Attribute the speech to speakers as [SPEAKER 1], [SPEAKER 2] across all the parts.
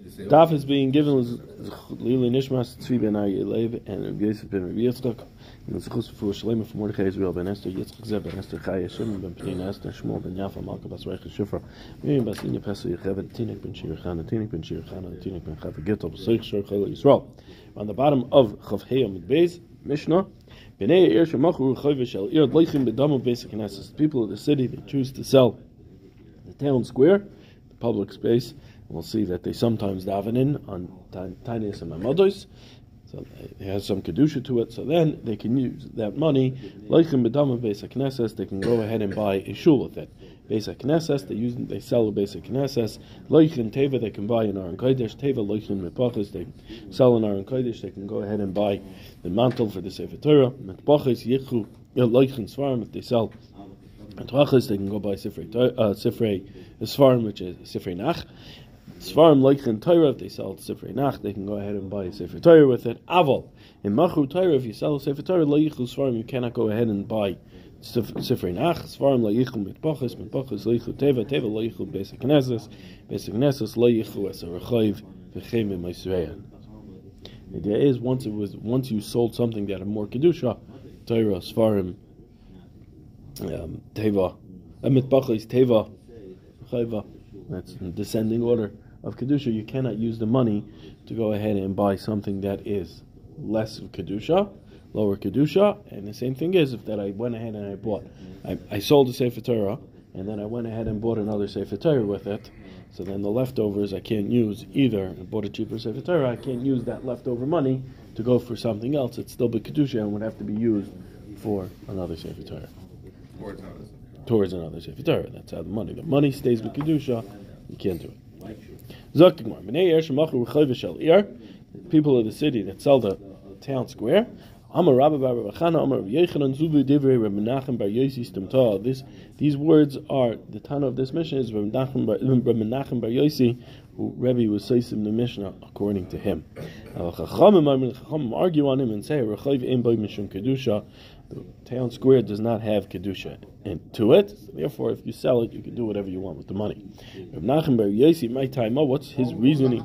[SPEAKER 1] Daf is being given Lili Nishmas Tzvi ben Aryeh and Rabbi Yosef ben Rabbi Yitzchak. And the Zechus for Shalema from Mordechai Israel ben Esther Yitzchak Zeb ben Esther Chaya Shimon ben Penina Esther Shmuel ben Yafa Malka bas Reicha Shifra Miriam bas Inya Pesu Yechevet Tinik ben Shir Chana Tinik ben Shir Chana Tinik ben Chava Gittel B'Seich Shor Chayla Yisrael. On the bottom of Chav Heya Beis Mishnah Bnei Ir Shemachu Rechoyve Shel Ir Leichim B'Damu Basic Knesses people of the city they choose to sell the town square the public space We'll see that they sometimes daven in on Tinius and Mamados. So it has some kedusha to it. So then they can use that money, leichem bedama basic knesses. They can go ahead and buy a shul with it. Basic knesses. They use they sell a basic knesses. Leichem teva. They can buy an aron kodesh. Teva leichem mitbachas. They sell an aron kodesh. They can go ahead and buy the mantle for the sefer Torah. Mitbachas yichu leichem svarim. If they sell mitbachas, they can go buy sifrei uh, sifrei svarim, which is sifrei nach. Svarim Leichin Torah, if they sell Sifrei Nach, they can go ahead and buy a Sefer Torah with it. Aval, in Machru Torah, if you sell a Sefer Torah, Leichu Svarim, you cannot go ahead and buy Sifrei Nach. Svarim Leichu Mitbachas, Mitbachas Leichu Teva, Teva Leichu Basic Knesses, Basic Knesses Leichu Es Rechayiv, V'chem Im The idea is once it was once you sold something that had more kedusha, Torah, Svarim, um, Teva, uh, Mitbachas, Teva, Chayva. That's in descending order of kedusha, you cannot use the money to go ahead and buy something that is less of kedusha, lower kedusha. And the same thing is if that I went ahead and I bought, I, I sold a sefer Torah, and then I went ahead and bought another sefer Torah with it. So then the leftovers I can't use either. I bought a cheaper sefer Torah, I can't use that leftover money to go for something else. It's still be kedusha and would have to be used for another sefer Torah. Towards another sefer Torah. That's how the money. The money stays with kedusha. You can't do it. Er people of the city that sell the town square. This these words are the Tana of this mission is Menachem Bar Yosi, who Rebbe was saying the Mishnah according to him. Chachamim argue on him and say kedusha. The town square does not have kedusha into it. Therefore, if you sell it, you can do whatever you want with the money. Reb Nachum Bar Yosi, my time, what's his reasoning?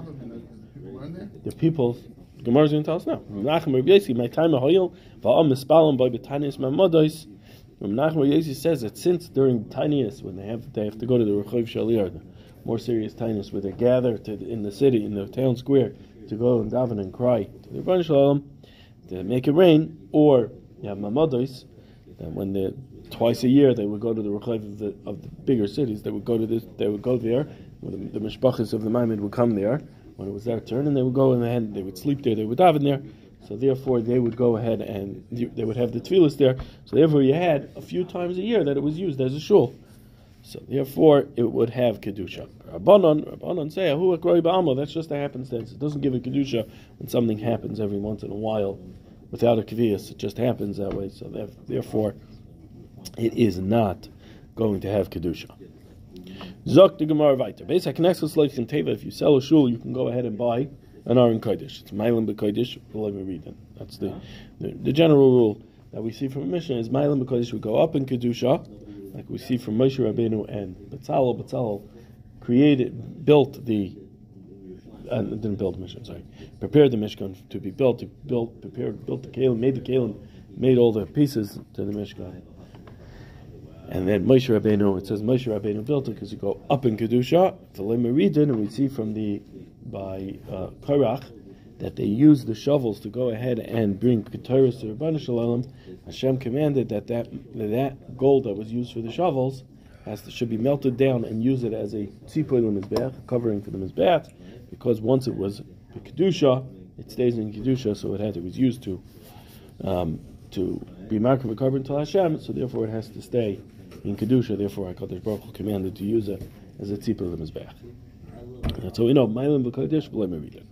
[SPEAKER 1] The people, Gemara is going to tell us now. Reb Nachum Bar Yosi, my time, ahoyel va'am mispalim by betanis mamados. Reb Nachum Bar Yosi says that since during tiniest, when they have they have to go to the Rechav Shalir, the more serious tiniest, where they gather to, in the city, in the town square, to go and daven and cry to the Rebbeinu Shalom, to make it rain, or you have mamados, that when they twice a year they would go to the Rechav of the, of the bigger cities. They would go to this. They would go there. The, the mishpachas of the Maimid would come there when it was their turn, and they would go and they would sleep there. They would daven there. So therefore, they would go ahead and they would have the tefillas there. So therefore, you had a few times a year that it was used as a shul. So therefore, it would have kedusha. Rabbanon, Rabbanon say, "Ahu That's just a happenstance. It doesn't give a kedusha when something happens every once in a while, without a kvias. It just happens that way. So therefore, it is not going to have kedusha. Zok the Gemara Vayter. Basic Nexus like in Teva. If you sell a shul, you can go ahead and buy an Aron Kodesh. It's Mailim B'Kodesh. Let me read it. That's the, the, the general rule that we see from a mission is Mailim B'Kodesh would go up in kedusha, like we see from Moshe Rabbeinu and Betzalel. Betzalel created, built the uh, didn't build the Mishkan, sorry, prepared the Mishkan to be built, to build, prepared, built the Kalim, made the Kalim, made all the pieces to the Mishkan. And then Moshe Rabbeinu, it says Moshe Rabbeinu built it because you go up in Kedusha, the Lemeridin, and we see from the, by uh, Korach, that they used the shovels to go ahead and bring Keturis to Rabban Shalom. Hashem commanded that, that that gold that was used for the shovels has to, should be melted down and use it as a tzipoy mizbeach, covering for the mizbeach, because once it was kedusha, it stays in kedusha, so it had it was used to um, to be marked with carbon to Hashem, so therefore it has to stay in kedusha. Therefore, Hakadosh Baruch Hu commanded to use it as a tzipah of the mizbeach. So we know Mailim b'kodesh b'lemeridah.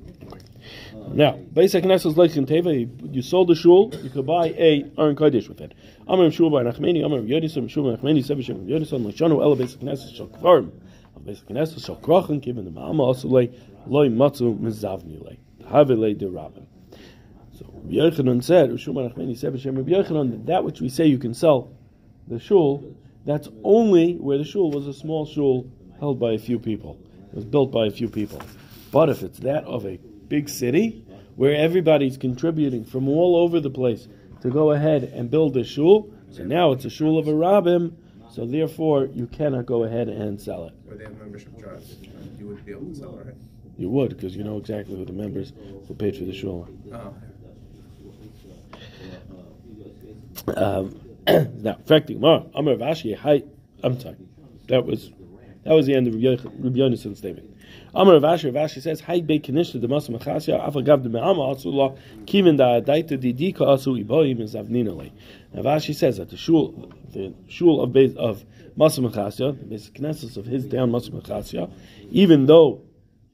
[SPEAKER 1] Now, basic Knesset Leichim Teva, you sold the shul, you could buy a Aron Kodesh with it. Amar Shul by Nachmeni, Amar Yodisam, Shul by Nachmeni, Sebashem, Yodisam, Lashanu, Ela basic Knesset Shal Kvarim. Basic Knesset Shal Krachin, given the Ma'ama Asulei, Loi Matzu Mizavni Lei. Havile de Rabin. So, Yochanan said, Shul by Nachmeni, Sebashem, Rabbi Yochanan, that which we say you can sell the shul, that's only where the shul was a small shul held by a few people. It was built by a few people. But if it's that of a big city where everybody's contributing from all over the place to go ahead and build a shul, so now it's a shul of a rabbim, so therefore you cannot go ahead and sell it.
[SPEAKER 2] Or they have membership drives. You would be able to sell it, right?
[SPEAKER 1] You would, because you know exactly who the members who paid for the shul
[SPEAKER 2] Oh.
[SPEAKER 1] Um, now, affecting more. Amar Vashi, hi. I'm sorry. That was that was the end of Rabbi Yonasson's statement. Amar Vashi, Vashi says, "Hi be kinishta de masu machasya afagav de me'ama asula kiven da daita didika asu iboyim is avninale." Now Vashi says that the shul, the shul of of Machasya, the basic knesses of his down Masu Machasya, even though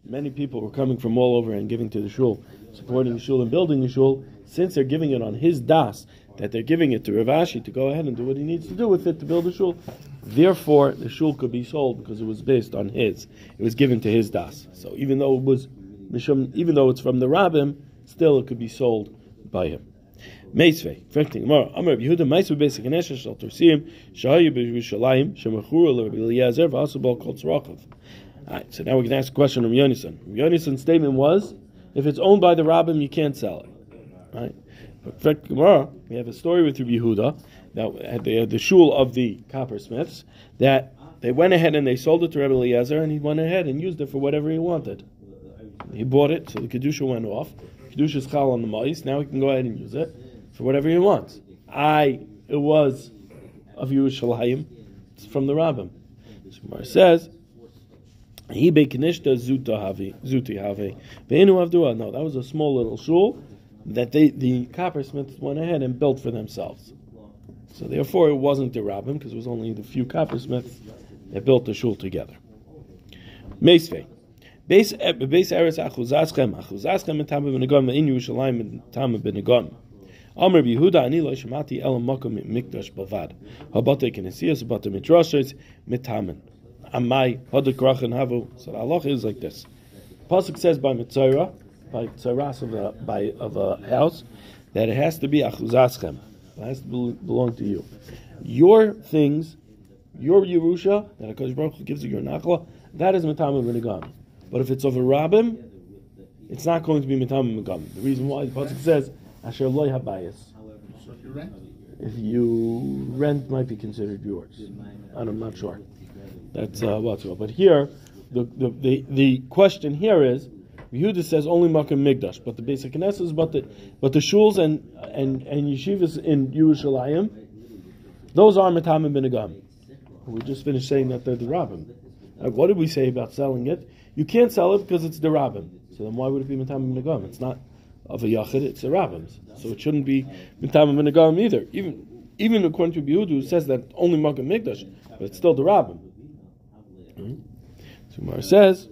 [SPEAKER 1] many people were coming from all over and giving to the shul, supporting the shul and building the shul, since they're giving it on his das, that they're giving it to Ravashi to go ahead and do what he needs to do with it to build the shul. Therefore, the shul could be sold because it was based on his. It was given to his das. So even though it was, even though it's from the rabbim, still it could be sold by him. Meisvei, correcting more. Amar Yehuda Meisvei Torsim Shahayu Rabbi Eliezer v'Asubal Kol. Alright, so now we can ask a question from Yonason. Yonason's statement was, if it's owned by the rabbim, you can't sell it. Right? But for Gemara, we have a story with Rabbi Yehuda that at the, the shul of the coppersmiths that they went ahead and they sold it to Rabbi Eliezer, and he went ahead and used it for whatever he wanted. He bought it, so the kedusha went off. Kedusha is chal on the mice. Now he can go ahead and use it for whatever he wants. I, it was of Yerushalayim. It's from the rabbim. So Gemara says. Zuta havi zuti have ve'enu avdua. No, that was a small little shul that they the coppersmiths went ahead and built for themselves. So therefore, it wasn't the rabbim because it was only the few coppersmiths that built the shul together. Meisvei. Base eretz achuzaschem achuzaschem etam benegam in Yerushalayim etam benegam. Amr Yehuda ani lo shemati el makom mikdash bavad. Habate kenesias habate midrashos mitamen. Amai hadik rachan havu. So the halach is like this. Pasuk says by mitzvah, by tzaras of a by of a house, that it has to be achuzaschem. It has to belong to you. Your things, your Yerusha, that HaKadosh Baruch Hu gives you your nachla, that is mitamim v'negam. But if it's of a rabbim, it's not going to be mitamim v'negam. The reason why the pasuk says asher loy habayis.
[SPEAKER 2] So if you rent,
[SPEAKER 1] If you rent, might be considered yours. And uh, I'm not sure. That's uh, what. But here, the, the, the, the question here is, Yehuda says only Makkah Migdash, but the basic Knesset is but the but the shuls and and and yeshivas in Yerushalayim, those are Matamim Benegam. We just finished saying that they're the Rabbim. Uh, what did we say about selling it? You can't sell it because it's the Rabbim. So then why would it be Matamim Benegam? It's not of a Yachid, it's the Rabbim. So it shouldn't be Matamim Benegam either. Even even according to Yehuda, who says that only Makkah Migdash, but it's still the Rabbim. Hmm? So Mar says.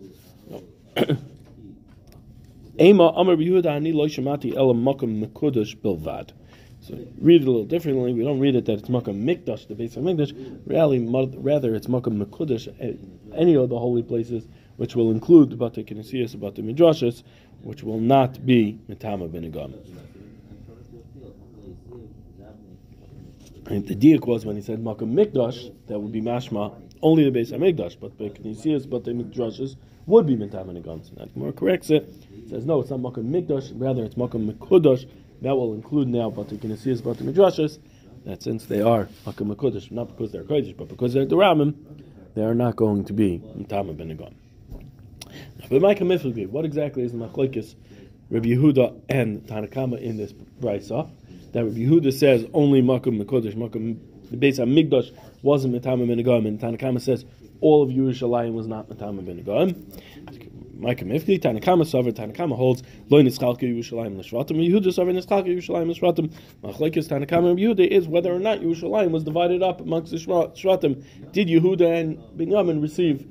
[SPEAKER 1] Ema Amar Yehuda Ani Lo Shemati El Makam Mekudash Bilvad. So read it a little differently. We don't read it that it's Makam Mikdash, the base of Mikdash. Really, rather it's Makam Mekudash, eh, any of the holy places, which will include the Bate Kinesias, the Bate Midrashas, which will not be Mitama Benegam. And the diak was when he said Makam Mikdash, that would be mashma only the base of Mikdash, but the Knesias, but the Midrashas would be Mintam and So that more corrects it. Says no, it's not Makam Mikdash, rather it's Makam Mikudash. That will include now but the Knesias, but the Midrashas. That since they are Makam Mikudash, not because they're Kodesh, but because they're the Ramim, they are not going to be Mintam and Benegon. But my Kamifli, what exactly is the Machlekes Rabbi Yehuda and Tanakama in this brisa? That Rabbi Yehuda says only Makom Mekodesh, Makom the base of Migdash wasn't Metama Benegam, and Tanakama says all of Yerushalayim was not Metama Benegam. Micah Mifti, Tanakama Sover, Tanakama holds Lo Nischalka Yerushalayim Lishvatim, Yehuda Sover Nischalka Yerushalayim Lishvatim. Machlekes Tanakama and Yehuda is whether or not Yerushalayim was divided up amongst the Shvatim. Did Yehuda and Binyamin receive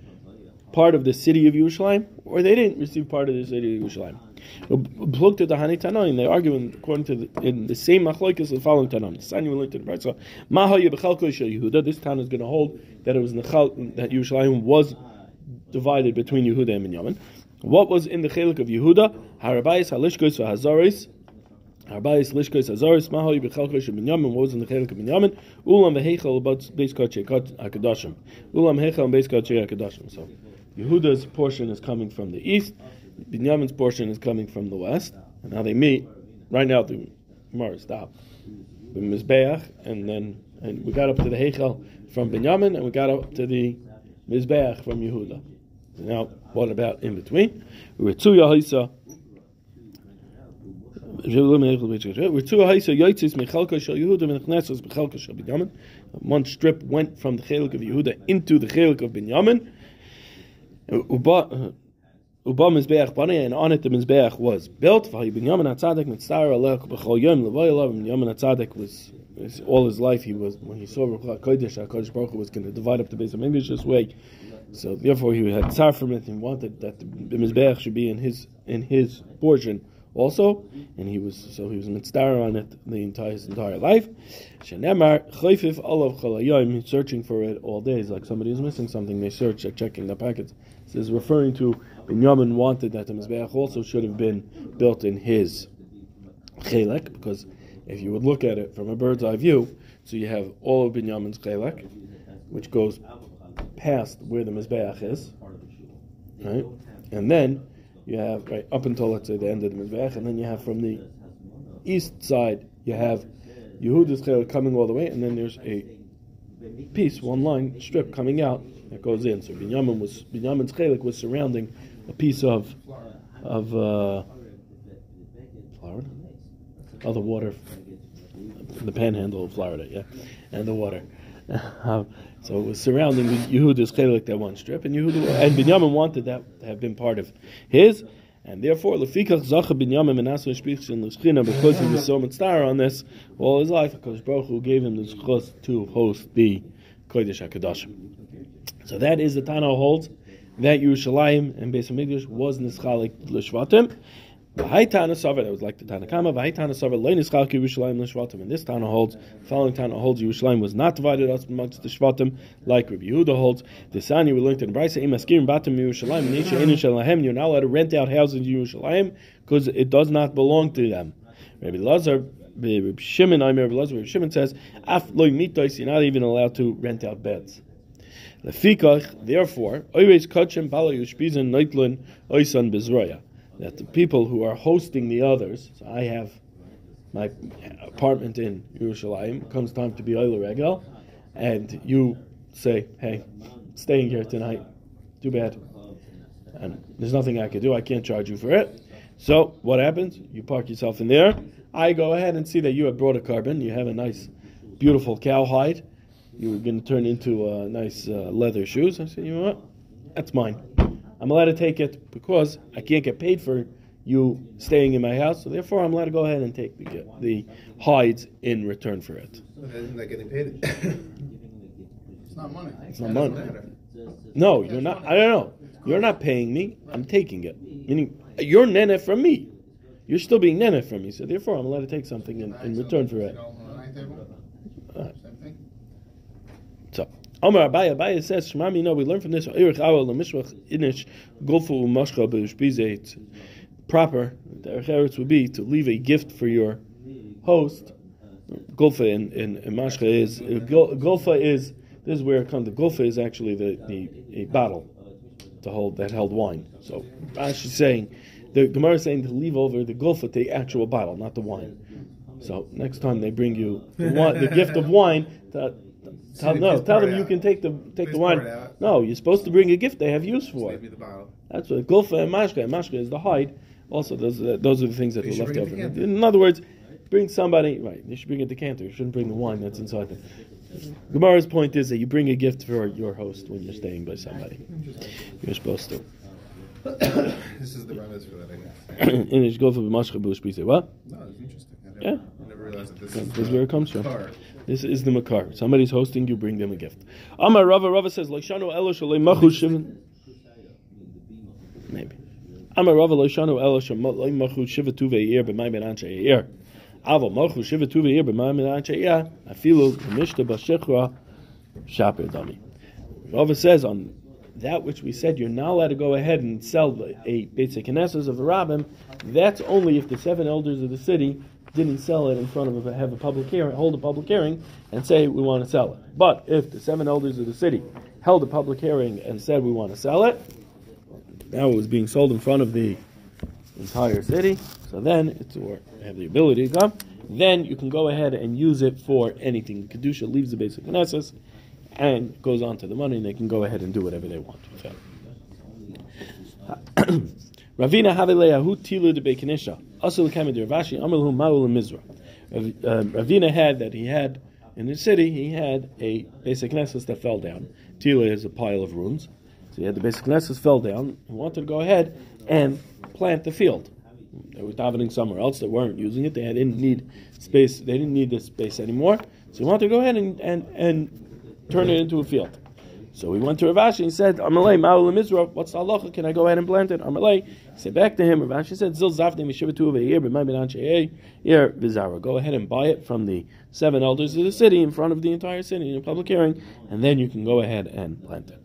[SPEAKER 1] part of the city of Yerushalayim, or they didn't receive part of the city of Yerushalayim. Looked at the Hani Tanoim, they argue in, according to the, in the same machlokes the following Tanoim. The sign learned in the Brisa, Mahaya b'chalko shel Yehuda. This town is going to hold that it was nechal, that Yerushalayim was divided between Yehuda and Binyamin. What was in the chelik of Yehuda? Harabayis halishkos v'hazaris. Harabayis lishkos hazaris. Mahaya b'chalko shel Binyamin. What was in the chelik of Binyamin? Ulam v'heichel about beis kachay hakadashim. Ulam heichel and beis kachay hakadashim. So Yehuda's portion is coming from the east. Binyamin's portion is coming from the west, and now they meet. Right now, the Gemara stop the Mizbeach, and then and we got up to the Heichel from Binyamin, and we got up to the Mizbeach from Yehuda. Now, what about in between? We were two Yahisa. One strip went from the chelik of Yehuda into the chelik of Binyamin. Uh, uh, Uba Mizbeach Bani, and on it the Mizbeach was built. Binyamin Atzadik Mitzar Alech B'chol Yom Levoyelav. Binyamin Atzadik was all his life he was when he saw Ruchla Kodesh, Hakadosh Baruch Hu was going to divide up the base of English this way. So therefore he had tsar from it and wanted that the Mizbeach should be in his in his portion also, and he was so he was mitzvah on it the entire his entire life. Shenemar olav chalayim, searching for it all days, like somebody is missing something. They search, they're checking the packets. This is referring to Binyamin wanted that the mizbeach also should have been built in his chelek, because if you would look at it from a bird's eye view, so you have all of Binyamin's chelek, which goes past where the mizbeach is, right, and then you have right up until let's say the end of the mizbeach, and then you have from the east side you have Yehuda's chelek coming all the way, and then there's a piece, one line strip coming out that goes in. So Binyamin was Binyamin's chelik was surrounding a piece of of uh, Florida, oh the water, the panhandle of Florida, yeah, and the water. So it was surrounding Yehuda's chelik that one strip, and Yehuda and Binyamin wanted that to have been part of his. And therefore, lefikach zacha binyamin menasu shpichshin l'shchina, because he was so mitzvah on this all his life, because Baruch Hu gave him the zchus to host the Kodesh HaKadoshim. So that is the Tana holds that Yerushalayim and Beis Hamikdash was nischalik l'shvatim. V'hai Tana Savar, that was like the Tana Kama, V'hai Tana Savar, lo nischalik Yerushalayim l'shvatim. And this Tana holds, the following Tana holds, Yerushalayim was not divided up amongst the Shvatim, like Rabbi Yehuda holds. The Sani, we learned in Brisa, Im Askirim Batim Yerushalayim, Nisha Inu Shalahem, you're not allowed to rent out houses in Yerushalayim, because it does not belong to them. Rabbi Lazar, Rabbi Shimon, I'm Rabbi Lazar, Rabbi Shimon says, Af loy mitos, you're not even allowed to rent out beds. Lefikach, therefore, always kachem bala yushpizan noitlin oisan bezroya. That the people who are hosting the others, so I have my apartment in Yerushalayim, comes time to be Oila Regel, and you say, hey, staying here tonight, too bad. And there's nothing I can do, I can't charge you for it. So what happens? You park yourself in there. I go ahead and see that you have brought a carbon, you have a nice, beautiful cowhide you were going to turn into uh, nice uh, leather shoes. I said, you know what? That's mine. I'm allowed to take it because I can't get paid for you staying in my house, so therefore I'm allowed to go ahead and take the, the hides in return for it.
[SPEAKER 2] Isn't that getting paid? it's not money.
[SPEAKER 1] It's not money. No, you're not. I don't know. You're not paying me. I'm taking it. Meaning, you're nene from me. You're still being nene from me, so therefore I'm allowed to take something in, in return for it. Uh, so, Omar Abaye, Abaye says, Shmami, no, we learn from this, Erich Awel, Mishwach, Inish, Golfu, Mashcha, proper, the Erich would be to leave a gift for your host. Golfa in, in Mashcha is, Golfa is, this is where it comes, the Golfa is actually the, the a bottle to hold, that held wine. So, Rashi saying, the Gemara is saying to leave over the Golfa, the actual bottle, not the wine. So next time they bring you the, the gift of wine, to, Tell, no, tell them you can take the take the wine. No, you're supposed to bring a gift they have use for. That's what gulfa and mashka. And mashka is the hide. Also, those uh, those are the things that were left over. In other words, bring somebody right. You should bring a decanter. You shouldn't bring the wine that's inside them. Gemara's point is that you bring a gift for your host when you're staying by somebody. You're supposed to.
[SPEAKER 2] this is the premise for that, I guess.
[SPEAKER 1] and it's go for the mashka bush. Say what?
[SPEAKER 2] No, it's interesting. I
[SPEAKER 1] never,
[SPEAKER 2] yeah. I never realized that this
[SPEAKER 1] this
[SPEAKER 2] is,
[SPEAKER 1] is where it comes from. This is the makar. Somebody's hosting you, bring them a gift. Amar Rava Rava says, Loishanu Elo Shalei Machu. Maybe. Amar Rava Loishanu Elo Shalei Machu Shivatu Ve'ir B'may Ben Anshe Eir. Aval Machu Shivatu Ve'ir B'may Ben Anshe Eir. Afilu Mishta Bashechra Shaper Dami. Rava says on that which we said you're not allowed to go ahead and sell a basic Knesses of a rabbin, that's only if the seven elders of the city didn't sell it in front of a, have a public hearing, hold a public hearing, and say we want to sell it. But if the seven elders of the city held a public hearing and said we want to sell it, now it was being sold in front of the entire city. So then it's or have the ability to come. Then you can go ahead and use it for anything. The kedusha leaves the basic knesses and goes on to the money, and they can go ahead and do whatever they want. Ravina Haveleahu Tilu de Bekinisha. Asul Kamed Ravashi Amalhu Maul Mizra. Um, Ravina had that he had in the city, he had a basic knesses that fell down. Tila is a pile of ruins. So he had the basic knesses fell down. He wanted to go ahead and plant the field. They were davening somewhere else that weren't using it. They didn't need space. They didn't need this space anymore. So he wanted to go ahead and, and, and turn it into a field. So he went to Ravashi and said, Amalei, Ma'ul Mizra, what's the halacha? Can I go ahead and plant it? Amalei, said back to him, Ravashi said, Zil Zafne Mishivatu Ve'ir, B'may Benan She'eh, Ir Vizara. Go ahead and buy it from the seven elders of the city in front of the entire city in a public hearing, and then you can go ahead and plant it.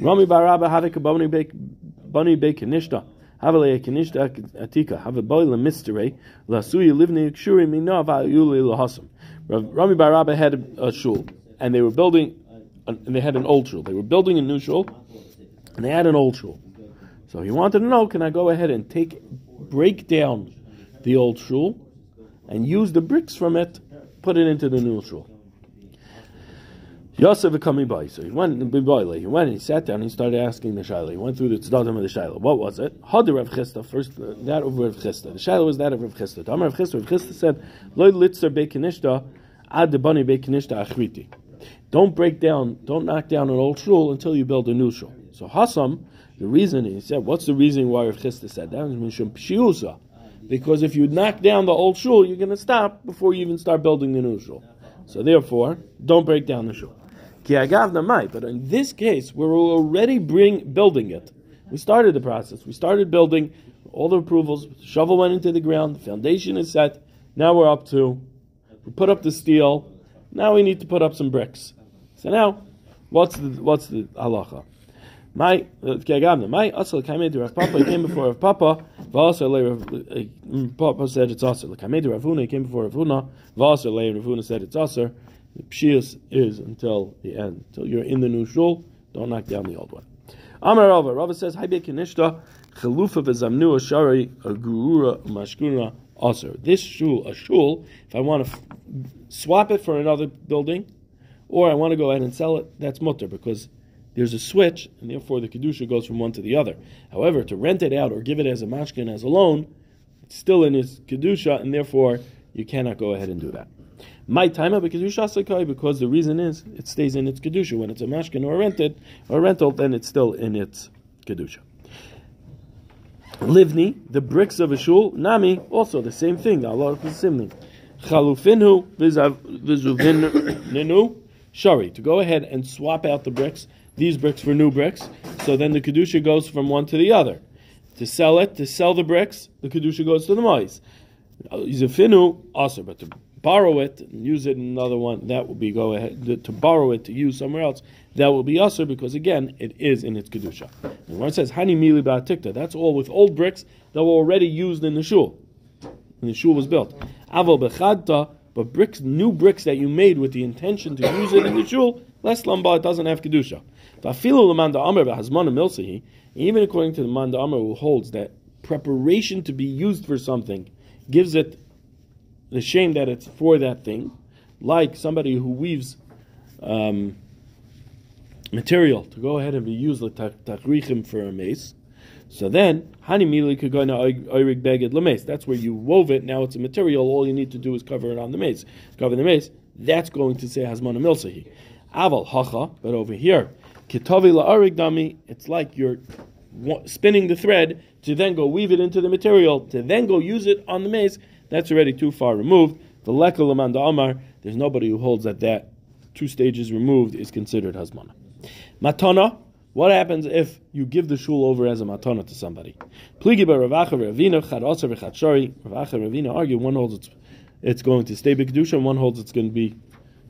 [SPEAKER 1] Rami Baraba Havik Bani Bekanishta. Have a kanishta atika. Have la mystery. La suya livni kshuri mina va'yuli lahasam. Rami Baraba had a shul, and they were building and they had an old shul. They were building a new shul, and they had an old shul. So he wanted to know, can I go ahead and take, break down the old shul, and use the bricks from it, put it into the new shul? Yosef coming by, so he went and he went and he sat down and he started asking the shaila. He went through the tzdadim of the shaila. What was it? Had Rav Chisda first uh, that of Rav Chisda. The shaila was that of Rav Chisda. Amar Rav Chisda. Rav Chisda said, "Loy litzer bekinishta ad debani bekinishta achriti." Don't break down, don't knock down an old shul until you build a new shul. So Hasam, the reason he said, what's the reason why Rav Chisda said that? Because if you knock down the old shul, you're going to stop before you even start building the new shul. So therefore, don't break down the shul. But in this case, we're already bring, building it. We started the process. We started building all the approvals. The shovel went into the ground. The foundation is set. Now we're up to we put up the steel. Now we need to put up some bricks. So now, what's the what's the halacha? My kagavna, my asal came to Rav Papa. He came before Rav Papa. V'asar le mm, Papa said it's came to Rav Huna. He came before Rav Huna. V'asar le Rav Huna said it's aser. The pshias is until the end, until you're in the new shul. Don't knock down the old one. Amar Rava. Rava says, "Hay bekinishta chalufa v'zamnu ashari agurura mashkura aser." This shul, a shul, if I want to swap it for another building or I want to go ahead and sell it, that's mutter because there's a switch, and therefore the kedusha goes from one to the other. However, to rent it out or give it as a mashkin as a loan, it's still in its kedusha, and therefore you cannot go ahead and do that. My time kedusha sakai because the reason is it stays in its kedusha when it's a mashkin or rented or rental, then it's still in its kedusha. Livni, the bricks of a shul, nami, also the same thing. Allah is the same thing. Chalufinu vizuvinu shari, to go ahead and swap out the bricks, these bricks for new bricks, so then the kedusha goes from one to the other. To sell it, to sell the bricks, the kedusha goes to the mois. Yizafinu also, but to borrow it and use it in another one, that will be go ahead to borrow it to use somewhere else. That will be usher because again, it is in its kedusha. And when it says hani mili ba'atikta, that's all with old bricks that were already used in the shul when the shul was built. Aval bechadta but bricks, new bricks that you made with the intention to use it in the shul, less lamba, it doesn't have kedusha. Even according to the Manda Amr who holds that preparation to be used for something gives it the shame that it's for that thing, like somebody who weaves um, material to go ahead and be used like takrichim for a mace. So then, hani mili could go now oirig beged lemes. That's where you wove it. Now it's a material. All you need to do is cover it on the mace. Cover the mace. That's going to say hasmana milsahi. Aval hacha. But over here, kitavi la'arig dami. It's like you're spinning the thread to then go weave it into the material to then go use it on the mace. That's already too far removed. The lekal amanda amar. There's nobody who holds that that two stages removed is considered hasmana. Matana what happens if you give the shul over as a matana to somebody? Pligi Ravacha Ravina Chadasa v'Chadshari. Ravacha Ravina argue one holds it's it's going to stay b'kedusha, and one holds it's going to be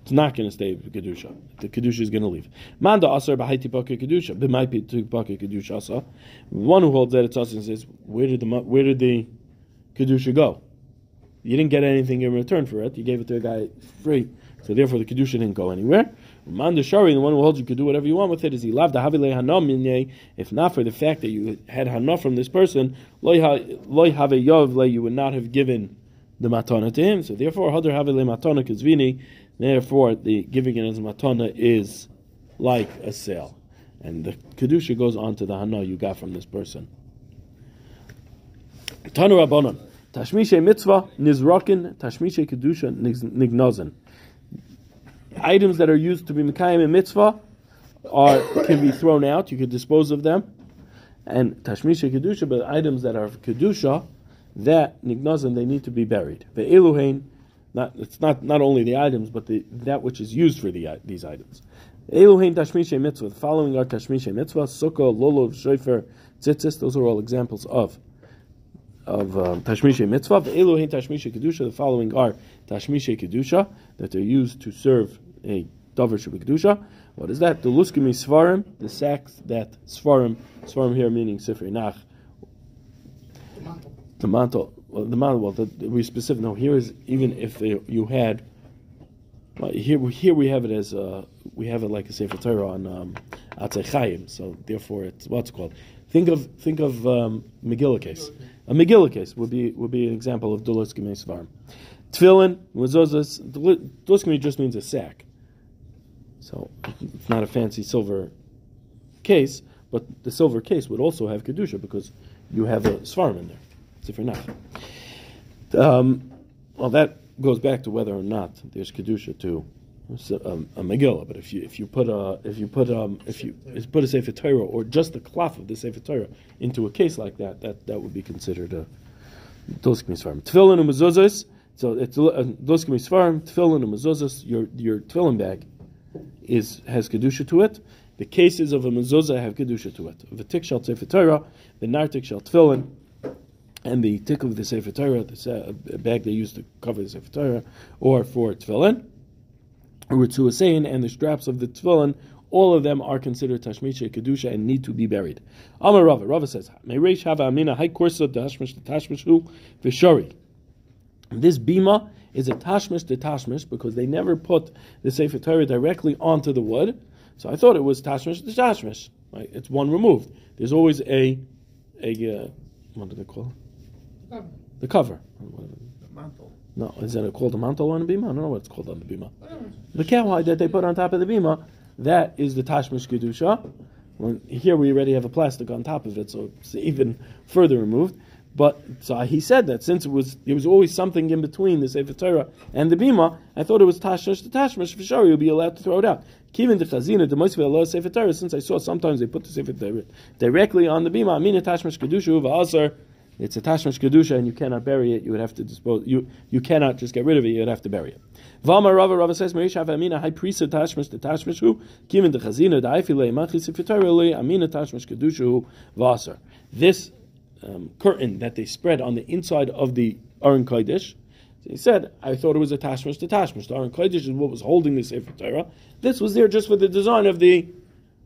[SPEAKER 1] it's not going to stay kedusha. The kedusha is going to leave. Manda asar b'haiti pake kedusha. B'mai pake kedusha asa. One who holds that it's us and says, where did the where did the kedusha go? You didn't get anything in return for it. You gave it to a guy free, so therefore the kedusha didn't go anywhere. Man Shari, the one who holds you could do whatever you want with it, is he loved the Havile Hanam If not for the fact that you had Hana from this person, Loy Have Yov, you would not have given the matana to him. So therefore, Hadar Havile Matana Kizvini, therefore the giving it as matana is like a sale. And the Kedusha goes on to the Hana you got from this person. Tanu Rabbanon. Tashmishe mitzvah nizrakin, tashmishe kedusha nignozen. Items that are used to be mekayim in mitzvah are can be thrown out. You could dispose of them. And Tashmisha kedusha, but items that are kedusha, that nignozen, they need to be buried. The eluhain, not it's not not only the items, but the that which is used for the these items. Eluhain Tashmisha mitzvah. The following are Tashmisha mitzvah: sukkah, lolov, shofar, tzitzis. Those are all examples of of um, Tashmisha Mitzvah. Elohim Tashmisha Kedusha, the following are Tashmisha Kedusha, that they're used to serve a Dover Shabbat What is that? The Luskimi Svarim, the sacks that Svarim, Svarim here meaning Sifrei Nach. The mantle. Well, the mantle, well, the, we specific. No, here is even if they, you had. Well, here, here we have it as uh, we have it like a Sefer Torah on um, Chaim. So therefore, it's what's called. Think of think of um, Megillah case. A Megillah case would be would be an example of Dulas Gemei Svarim. Tefillin, Mezuzas, Dulas just means a sack. So it's not a fancy silver case, but the silver case would also have Kedusha because you have a Svarim in there. If you're not. Um, well, that goes back to whether or not there's Kedusha to um, a Megillah, but if you if you put a if you put um if you put a Sefer Torah or just the cloth of the Sefer Torah into a case like that, that that would be considered a Doskim Svarim. Tefillin and mezuzos. So it's Doskim Svarim, Tefillin and mezuzos. Your your tefillin bag is has kedusha to it. The cases of a mezuzah have kedusha to it. The a tik shall Sefer Torah, the nartik shall tefillin, and the tik of the Sefer Torah, the bag they use to cover the Sefer Torah, or for tefillin or saying, and the straps of the tefillin, all of them are considered tashmisha kedusha and need to be buried. Amar Rava, Rava says, may "Meireish hava amina hay korsa tashmish tashmishu v'shari." This bima is a tashmish to tashmish because they never put the sefer Torah directly onto the wood. So I thought it was tashmish to tashmish. Right? It's one removed. There's always a a uh, what do they call it? The cover. The mantle. No, is it called a mantle on the bima? I don't know what it's called on the bima. The cowhide that they put on top of the bima, that is the tashmish kedusha. When, here we already have a plastic on top of it, so it's even further removed. But so he said that since it was there was always something in between the Sefer Torah and the bima, I thought it was tashmish to tashmish. For sure, you'll be allowed to throw it out. Kivin the chazina the most Allah Sefer Torah. Since I saw sometimes they put the Sefer Torah directly on the bima, I amina tashmish kedusha v'asar it's a tashmish kedusha, and you cannot bury it. You would have to dispose. You you cannot just get rid of it. You would have to bury it. Vama Rava Rava says Merish Hav Amina High Priest of Tashmish the Tashmish Hu Kimin the Chazina the Aifile Machis Fitarili Amina Tashmish Kedusha Vaser. This um, curtain that they spread on the inside of the Aron Kodesh. He said, I thought it was a Tashmish to Tashmish. The Aron Kodesh is what was holding the Sefer Torah. This was there just for the design of the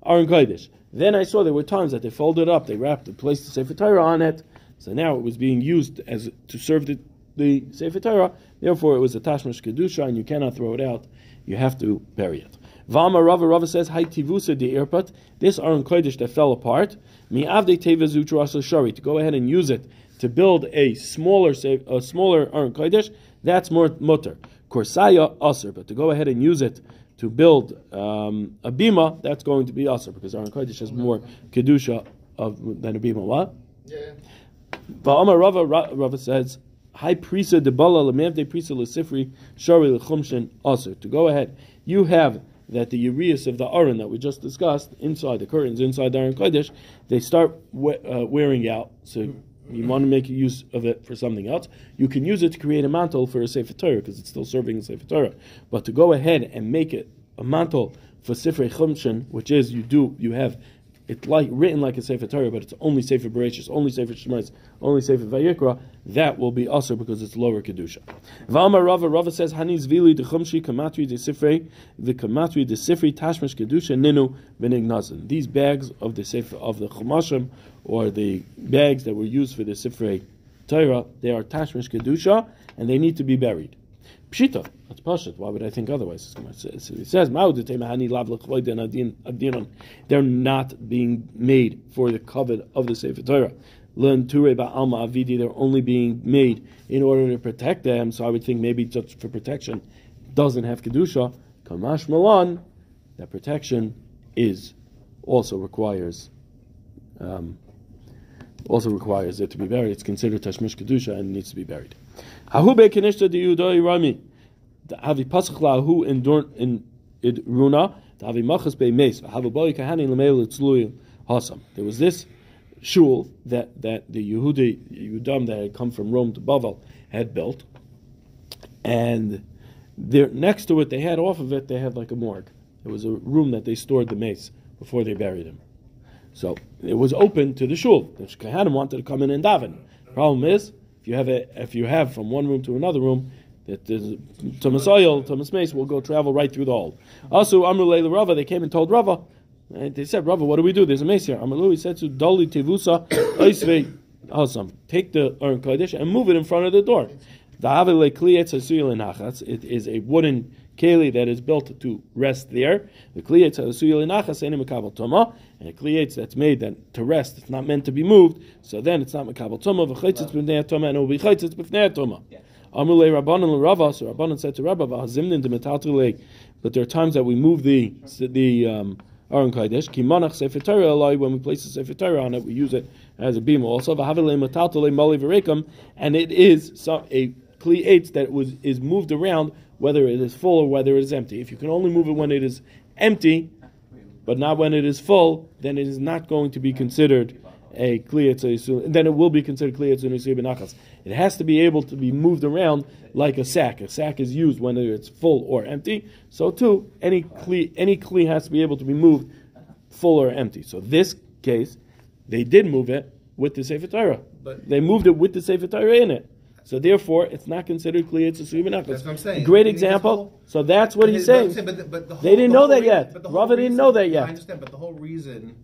[SPEAKER 1] Aron Kodesh. Then I saw there were times that they folded up, they wrapped, they placed the Sefer Torah on it, so now it was being used as to serve the, the Sefer Torah. Therefore, it was a tashmish kedusha, and you cannot throw it out. You have to bury it. Vama Rava Rava says, "Hay tivusa de irpat." This Aron Kodesh that fell apart. Mi avde tevezu shari to go ahead and use it to build a smaller a smaller Aron Kodesh. That's more mutter. Korsaya aser, but to go ahead and use it to build um, a bima, that's going to be aser because Aron Kodesh has more kedusha of than a bima. What? Yeah. Va'amar Rava, Rava says, High de bala lemevde prisa lesifri shari lechumshin aser. To go ahead, you have that the urias of the aron that we just discussed inside the curtains inside the aron kodesh, they start we- uh, wearing out. So you want to make use of it for something else. You can use it to create a mantle for a sefer Torah because it's still serving a sefer Torah. But to go ahead and make it a mantle for sifrei chumshin, which is you do you have it's like written like a Sefer Torah, but it's only Sefer Bereshis, only Sefer Shemais, only Sefer Vayikra, that will be also because it's lower kedusha. Valma Rava Rava says Hanis Vili de Chumshi Kamatri de Sifrei the Kamatri de Sifrei Tashmish kedusha Ninu Benignazin. These bags of the Sefer of the Chumashim or the bags that were used for the Sifrei Torah, they are Tashmish kedusha and they need to be buried. Pshita. That's Pashit. Why would I think otherwise? He says, They're not being made for the covet of the Sefer Torah. They're only being made in order to protect them. So I would think maybe just for protection doesn't have Kedusha. Kamash Malan, that protection is also requires um, also requires it to be buried. It's considered Tashmish Kedusha and needs to be buried. Hahube Kenishta di Yudoi Rami. Havi Pasach Lahu in in Runa. Havi Machas Be. Havi Boy Kahani Lamel Tzlui Hasam. There was this shul that, that the Yehudi Yudam that had come from Rome to Bavel had built, and there next to it they had off of it they had like a morgue. It was a room that they stored the mace before they buried him. So it was open to the shul. The Kahanim wanted to come in and daven. Problem is, if you have if you have from one room to another room, that Tumas Ohel, Tumas Meis will go travel right through the hall. Also, Amrulay Rava, they came and told Rava, and they said, Rava, what do we do? There's a mace here. He said to Dali Tevusa, Oisve Awesome. Take the Aron Kodesh and move it in front of the door. It is a wooden keli that is built to rest there. The kliyetz and a kliyetz that's made that to rest, it's not meant to be moved. So then it's not makabel toma. V'chaytzitz b'nei toma and it will be chaytzitz b'nei toma. Amrulei Rabbanan l'Rava. So Rabbanan said to Rabba, "V'hazimnin de But there are times that we move the the um, Aron Kodesh. Ki manach sefer Torah When we place the sefer Torah on it, we use it as a beam. Also, v'havelei metaltalei mali v'rekim, and it is some, a kli that was is moved around whether it is full or whether it is empty. If you can only move it when it is empty, but not when it is full, then it is not going to be considered a kliyat then it will be considered kliyat benachas. It has to be able to be moved around like a sack. A sack is used whether it's full or empty. So too, any kli any kli has to be able to be moved full or empty. So this case, they did move it with the Sefer Torah. But they moved it with the Sefer Torah in it. So therefore, it's not considered clear to Subi
[SPEAKER 2] That's what I'm saying.
[SPEAKER 1] Great example. So that's what he's saying. But the, but the whole, they didn't know that yet. Rava didn't know that yet.
[SPEAKER 2] I understand, but the whole reason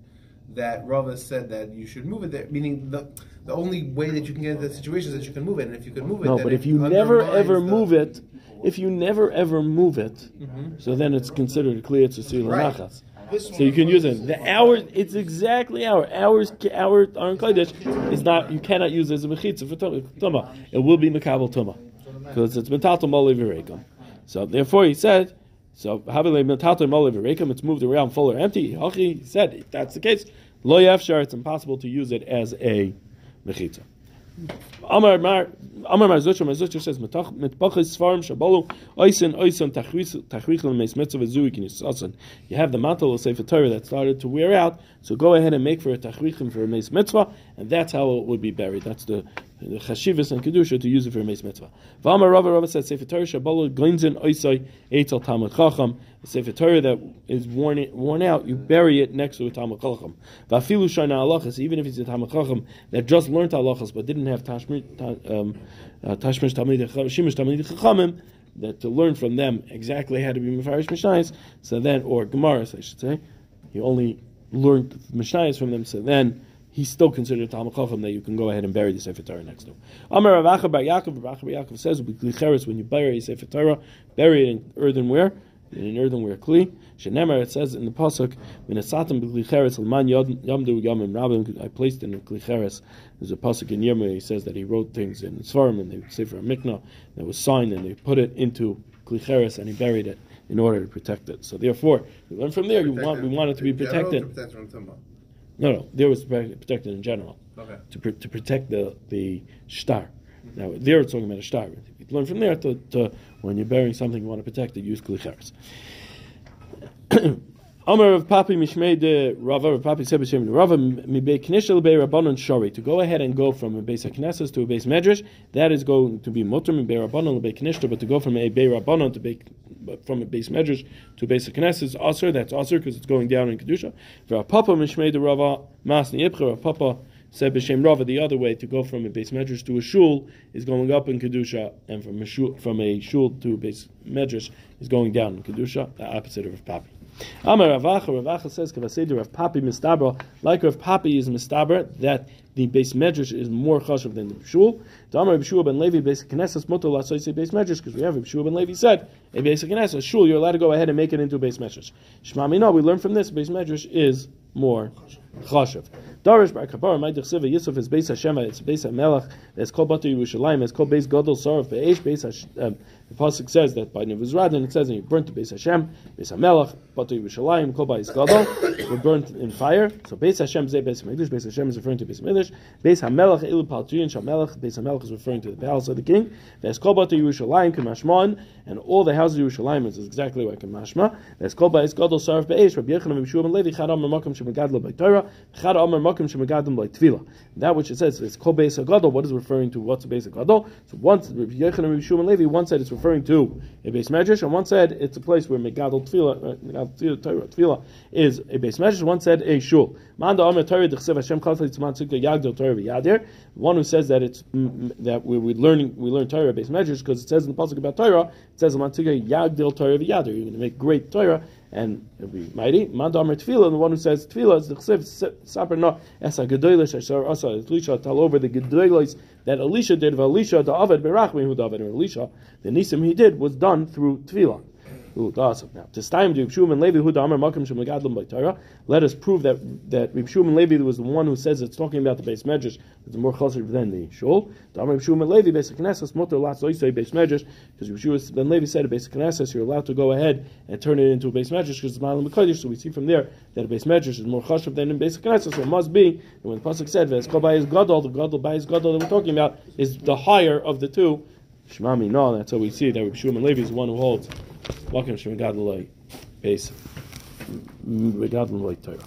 [SPEAKER 2] that Rava said that you should move it there, meaning the the only way that you can get into that situation is that you can move it, and if you can move it,
[SPEAKER 1] no. But if you never ever the, move it, if you never ever move it, mm-hmm. so then it's considered clear to Subi right. So you can use it. The hour, it's exactly hour. Hours, hour Aron Kodesh is not. You cannot use it as a mechitza for tuma. It will be mekabel tuma because it's metatal moliv So therefore, he said. So having metatal moliv it's moved around full or empty. He said if that's the case, lo yafshar. It's impossible to use it as a mechitza. Amar Mar Amar Mar Zutra Mar Zutra says mitpachis svarim shabalu oisin oisin tachrichel meis mitzvah zuik in yisasan. You have the mantle of Sefer Torah that started to wear out, so go ahead and make for a tachrichim for a meis mitzvah, and that's how it would be buried. That's the the chashivas and kedusha to use it for a meis mitzvah. V'amar Rava Rava said Sefer Torah shabalu glinzin oisai talmud chacham a Sefer Torah that is worn, worn out, you bury it next to a Talmud Chacham. Vafilu shana halachas, even if it's a Talmud Chacham that just learned halachas but didn't have tashmish um, uh, talmid shimish talmid chachamim, that to learn from them exactly how to be mefarish mishnayos. So then, or gemaras, I should say, he only learned mishnayos from them. So then he's still considered Talmud Chacham that you can go ahead and bury the Sefer Torah next to him. Amar Rav Acha Bar Yaakov, Rav Acha Bar Yaakov says, when you bury a Sefer Torah, bury it in earthenware, in an earthenware kli. Shenemer, it says in the pasuk, "Minasatim b'klicheres alman yamdu yamim rabim." I placed in the klicheres. There's a pasuk in Yirmiyah. He says that he wrote things in Svarim and they say for a mikna that was signed and they put it into klicheres and he buried it in order to protect it. So therefore, we learn from there. You want we want it to be protected. No, no, there was protected in general. Okay. To, to protect the the star. Now there it's talking about a star. You learn from there to, to when you're burying something you want to protect it, use klicheres. Amar of Papi Mishmei de Rava, of Papi said B'Shem Rava, Mibei Knishel Bei Rabbanon Shari, to go ahead and go from a base Knesses to a base Medrash, that is going to be Mutter Mibei Rabbanon Bei Knishel, but to go from a Bei Rabbanon to Bei, from a base Medrash to a base Knesses, Aser, that's Aser because it's going down in Kedusha. For Papa Mishmei de Rava, Masni Yibcher, Papa said b'shem Rava the other way to go from a base medrash to a shul is going up in kedusha, and from a shul from a shul to a base medrash is going down in kedusha. The opposite of Papi. Amar Ravacha, Ravacha says, Kavaseder of Papi Mistabra, like Rav Papi is Mistabra, that the base medrash is more chashav than the shul. The Amar B'Shua ben Levi basic knesses mutter lasoy say base medrash because we have B'Shua ben Levi said a basic knesses shul you're allowed to go ahead and make it into a base medrash. Shema no, we learn from this base medrash is more chashav. Darish bar Kapara, my dechsiva Yisuf is base Hashem, it's base Melech, it's called Batu Yerushalayim, it's called base Gadol Sarov Be'esh, base um, the pasuk says that by Nevuzaradan it says that you burnt to base Hashem, base Melech, Batu Yerushalayim, called by Gadol, were burnt in fire. So base Hashem is base Hamikdash, base Hashem is referring to base Hamikdash, base Hamelech Ilu Paltuyin Shamelech, base Hamelech is referring to the palace of the king. There's called Batu Yerushalayim Kamashmon, and all the houses of Yerushalayim is exactly like Kamashma. There's called by Gadol Sarov Be'esh, Rabbi Yechon and Yeshua ben Levi Chad Amar Makom Shemagadlo by Torah, Chad Amar Makom Shemagadlo by Tvila. That which it says is called Beis Hagadol. What is referring to? What's a Beis Hagadol? So once Rabbi Yechon and Yeshua ben Levi, one said it's referring to a base medrash, and one said it's a place where Megadol Tefillah, uh, Megadol Torah Tefillah is a base medrash. One said a shul. Manda Amar Torah Dechsev Hashem Chalfei Tzman Tzika Yagdol Torah V'Yadir. One who says that it's mm, that we we learning we learn Torah base medrash because it says in the pasuk about Torah it says Tzika Yagdol Torah V'Yadir. You're going to make great Torah and it'll be mighty. Manda Amar Tefillah, the one who says Tefillah is the Chsev Saper No Esa Gedoylish Asher Asa Elisha tell over the Gedoylish that Elisha did. Elisha the Aved Berachmi who David Elisha the Nisim he did was done through Tefillah. Awesome. Now, to time Reb Shimon Levi who Amar Makim Shemagadlam by Torah. Let us prove that that Reb Shimon Levi was the one who says it's talking about the base medrash. It's more chassid than the shul. Amar Reb Shimon Levi basic knesses mutter lots say base medrash because Reb Shimon ben Levi said a basic knesses you're allowed to go ahead and turn it into a base medrash because it's malam mekadosh. So we see from there that a base medrash is more chashiv than in basic knesses. So it must be and when the pasuk said "Ves kol by his gadol," the gadol by gadol that we're talking about is the higher of the two. Shmami no, that's how we see that Reb Shimon Levi is the one who holds. Welcome to Megadolai base. Megadolai Torah.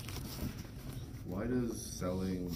[SPEAKER 3] Why does selling